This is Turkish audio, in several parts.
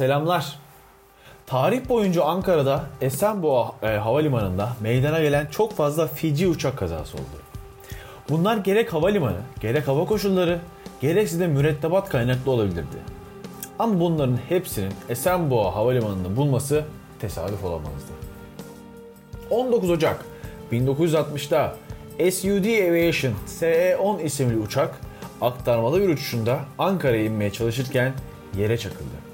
Selamlar. Tarih boyunca Ankara'da Esenboğa e, Havalimanı'nda meydana gelen çok fazla Fiji uçak kazası oldu. Bunlar gerek havalimanı, gerek hava koşulları, gerekse de mürettebat kaynaklı olabilirdi. Ama bunların hepsinin Esenboğa Havalimanı'nda bulması tesadüf olamazdı. 19 Ocak 1960'da SUD Aviation SE-10 isimli uçak aktarmalı bir uçuşunda Ankara'ya inmeye çalışırken yere çakıldı.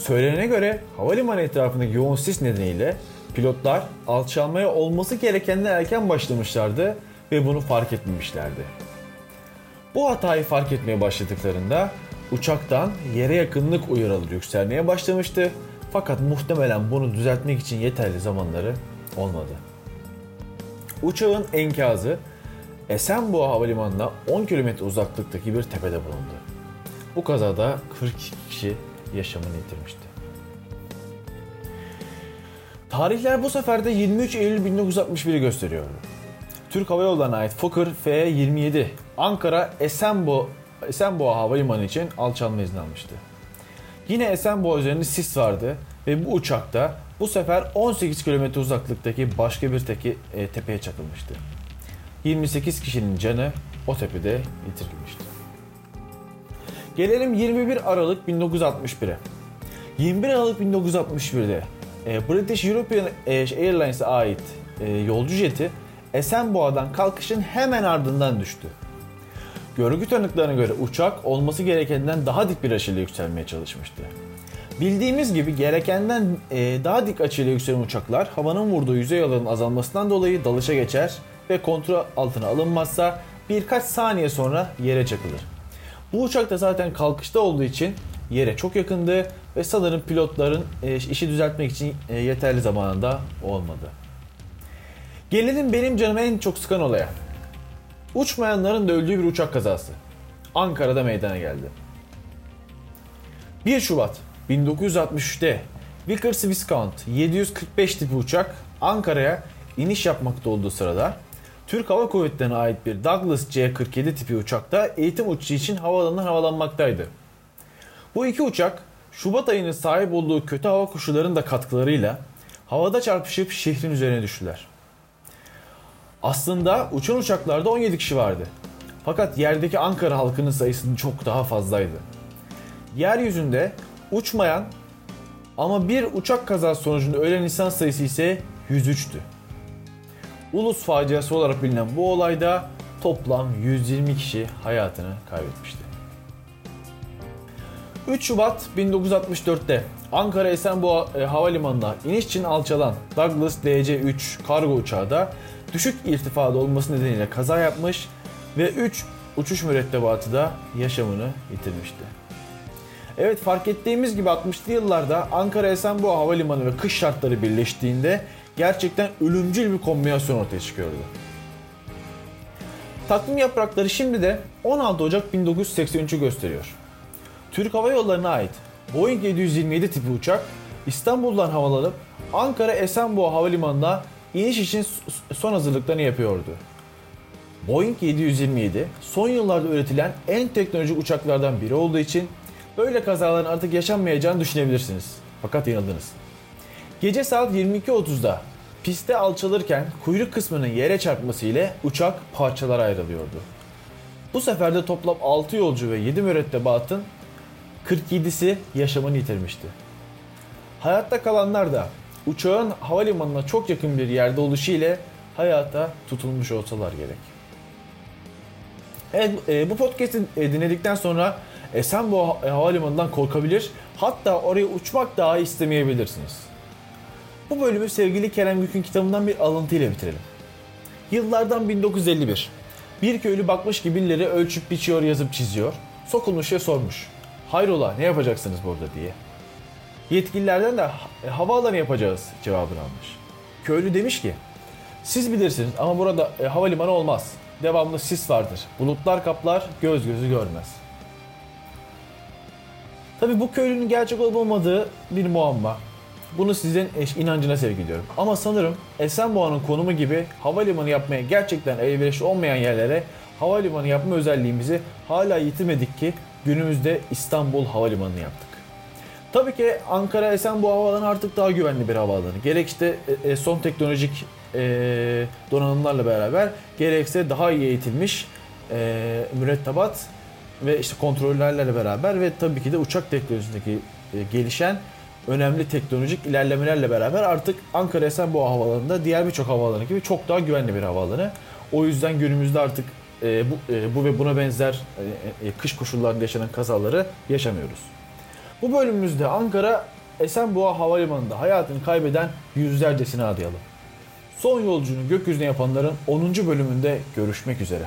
Söylenene göre havalimanı etrafındaki yoğun sis nedeniyle pilotlar alçalmaya olması gerekenden erken başlamışlardı ve bunu fark etmemişlerdi. Bu hatayı fark etmeye başladıklarında uçaktan yere yakınlık uyarıları yükselmeye başlamıştı fakat muhtemelen bunu düzeltmek için yeterli zamanları olmadı. Uçağın enkazı Esenboğa Havalimanı'na 10 km uzaklıktaki bir tepede bulundu. Bu kazada 42 kişi yaşamını yitirmişti. Tarihler bu sefer de 23 Eylül 1961'i gösteriyor. Türk Hava Yolları'na ait Fokker F-27 Ankara Esenbo Esenboğa Havalimanı için alçalma izni almıştı. Yine Esenboğa üzerinde sis vardı ve bu uçakta bu sefer 18 km uzaklıktaki başka bir teki, e, tepeye çakılmıştı. 28 kişinin canı o tepede yitirilmişti. Gelelim 21 Aralık 1961'e. 21 Aralık 1961'de e, British European Airlines'a ait e, yolcu jeti Esenboğa'dan kalkışın hemen ardından düştü. Görgü tanıklarına göre uçak olması gerekenden daha dik bir açıyla yükselmeye çalışmıştı. Bildiğimiz gibi gerekenden e, daha dik açıyla yükselen uçaklar havanın vurduğu yüzey alanının azalmasından dolayı dalışa geçer ve kontrol altına alınmazsa birkaç saniye sonra yere çakılır. Bu uçak da zaten kalkışta olduğu için yere çok yakındı ve sanırım pilotların e, işi düzeltmek için e, yeterli zamanında olmadı. Gelelim benim canımı en çok sıkan olaya. Uçmayanların da öldüğü bir uçak kazası. Ankara'da meydana geldi. 1 Şubat 1963'te Vickers Viscount 745 tipi uçak Ankara'ya iniş yapmakta olduğu sırada Türk Hava Kuvvetleri'ne ait bir Douglas C-47 tipi uçakta eğitim uçuşu için havaalanından havalanmaktaydı. Bu iki uçak Şubat ayının sahip olduğu kötü hava koşullarının da katkılarıyla havada çarpışıp şehrin üzerine düştüler. Aslında uçan uçaklarda 17 kişi vardı. Fakat yerdeki Ankara halkının sayısı çok daha fazlaydı. Yeryüzünde uçmayan ama bir uçak kazası sonucunda ölen insan sayısı ise 103'tü. Ulus faciası olarak bilinen bu olayda toplam 120 kişi hayatını kaybetmişti. 3 Şubat 1964'te Ankara Esenboğa e, Havalimanı'na iniş için alçalan Douglas DC-3 kargo uçağı da düşük irtifada olması nedeniyle kaza yapmış ve 3 uçuş mürettebatı da yaşamını yitirmişti. Evet fark ettiğimiz gibi 60'lı yıllarda Ankara Esenboğa Havalimanı ve kış şartları birleştiğinde gerçekten ölümcül bir kombinasyon ortaya çıkıyordu. Takvim yaprakları şimdi de 16 Ocak 1983'ü gösteriyor. Türk Hava Yolları'na ait Boeing 727 tipi uçak İstanbul'dan havalanıp Ankara Esenboğa Havalimanı'na iniş için son hazırlıklarını yapıyordu. Boeing 727 son yıllarda üretilen en teknolojik uçaklardan biri olduğu için böyle kazaların artık yaşanmayacağını düşünebilirsiniz. Fakat yanıldınız. Gece saat 22.30'da piste alçalırken kuyruk kısmının yere çarpması ile uçak parçalara ayrılıyordu. Bu sefer de toplam 6 yolcu ve 7 mürettebatın 47'si yaşamını yitirmişti. Hayatta kalanlar da uçağın havalimanına çok yakın bir yerde oluşu ile hayata tutulmuş olsalar gerek. Evet, e, bu podcast'i e, dinledikten sonra Esenboğa Havalimanı'ndan korkabilir, hatta oraya uçmak dahi istemeyebilirsiniz. Bu bölümü sevgili Kerem Gük'ün kitabından bir alıntı ile bitirelim. Yıllardan 1951. Bir köylü bakmış ki birileri ölçüp biçiyor, yazıp çiziyor. Sokulmuş ve sormuş. Hayrola ne yapacaksınız burada diye. Yetkililerden de e, havaalanı yapacağız cevabını almış. Köylü demiş ki siz bilirsiniz ama burada e, havalimanı olmaz. Devamlı sis vardır. Bulutlar kaplar, göz gözü görmez. Tabi bu köylünün gerçek olup olmadığı bir muamma. Bunu sizin inancına sevgi ediyorum. Ama sanırım Esenboğa'nın konumu gibi havalimanı yapmaya gerçekten elverişli olmayan yerlere havalimanı yapma özelliğimizi hala yitirmedik ki günümüzde İstanbul Havalimanı yaptık. Tabii ki Ankara Esenboğa Havaalanı artık daha güvenli bir havaalanı. Gerek işte e, son teknolojik e, donanımlarla beraber gerekse daha iyi eğitilmiş e, mürettebat ve işte kontrollerle beraber ve tabii ki de uçak teknolojisindeki e, gelişen önemli teknolojik ilerlemelerle beraber artık Ankara Esenboğa Havaalanı'nda diğer birçok havaalanı gibi çok daha güvenli bir havaalanı. O yüzden günümüzde artık e, bu, e, bu ve buna benzer e, e, kış koşullarında yaşanan kazaları yaşamıyoruz. Bu bölümümüzde Ankara Esenboğa Havalimanı'nda hayatını kaybeden yüzlercesini adayalım. Son yolculuğunu gökyüzüne yapanların 10. bölümünde görüşmek üzere.